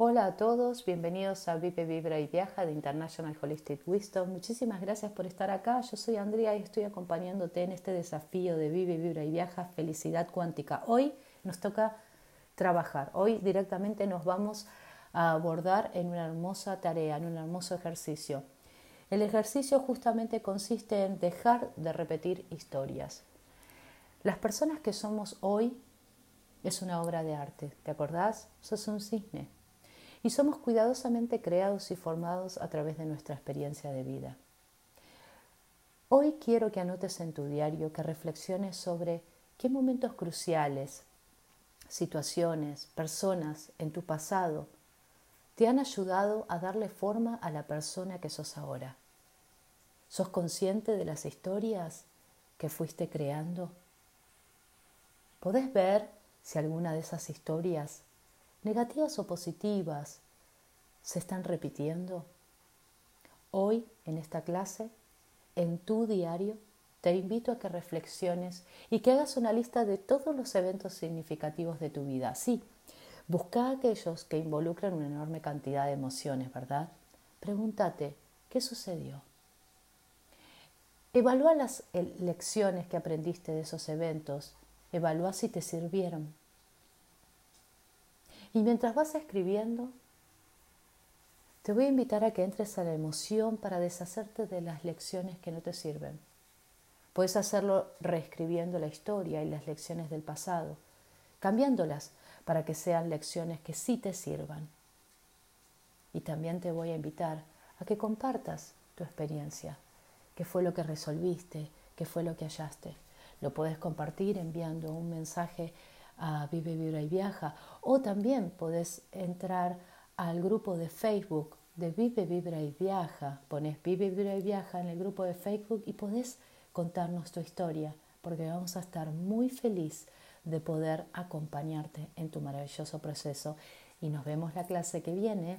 Hola a todos, bienvenidos a Vive, Vibra y Viaja de International Holistic Wisdom. Muchísimas gracias por estar acá. Yo soy Andrea y estoy acompañándote en este desafío de Vive, Vibra y Viaja, Felicidad Cuántica. Hoy nos toca trabajar. Hoy directamente nos vamos a abordar en una hermosa tarea, en un hermoso ejercicio. El ejercicio justamente consiste en dejar de repetir historias. Las personas que somos hoy es una obra de arte, ¿te acordás? Sos un cisne y somos cuidadosamente creados y formados a través de nuestra experiencia de vida. Hoy quiero que anotes en tu diario, que reflexiones sobre qué momentos cruciales, situaciones, personas en tu pasado te han ayudado a darle forma a la persona que sos ahora. ¿Sos consciente de las historias que fuiste creando? ¿Podés ver si alguna de esas historias negativas o positivas, se están repitiendo? Hoy, en esta clase, en tu diario, te invito a que reflexiones y que hagas una lista de todos los eventos significativos de tu vida. Sí, busca aquellos que involucran una enorme cantidad de emociones, ¿verdad? Pregúntate, ¿qué sucedió? Evalúa las lecciones que aprendiste de esos eventos. Evalúa si te sirvieron. Y mientras vas escribiendo, te voy a invitar a que entres a la emoción para deshacerte de las lecciones que no te sirven. Puedes hacerlo reescribiendo la historia y las lecciones del pasado, cambiándolas para que sean lecciones que sí te sirvan. Y también te voy a invitar a que compartas tu experiencia, qué fue lo que resolviste, qué fue lo que hallaste. Lo puedes compartir enviando un mensaje a Vive, Vibra y Viaja. O también podés entrar al grupo de Facebook de Vive, Vibra y Viaja. Pones Vive, Vibra y Viaja en el grupo de Facebook y podés contarnos tu historia, porque vamos a estar muy feliz de poder acompañarte en tu maravilloso proceso. Y nos vemos la clase que viene.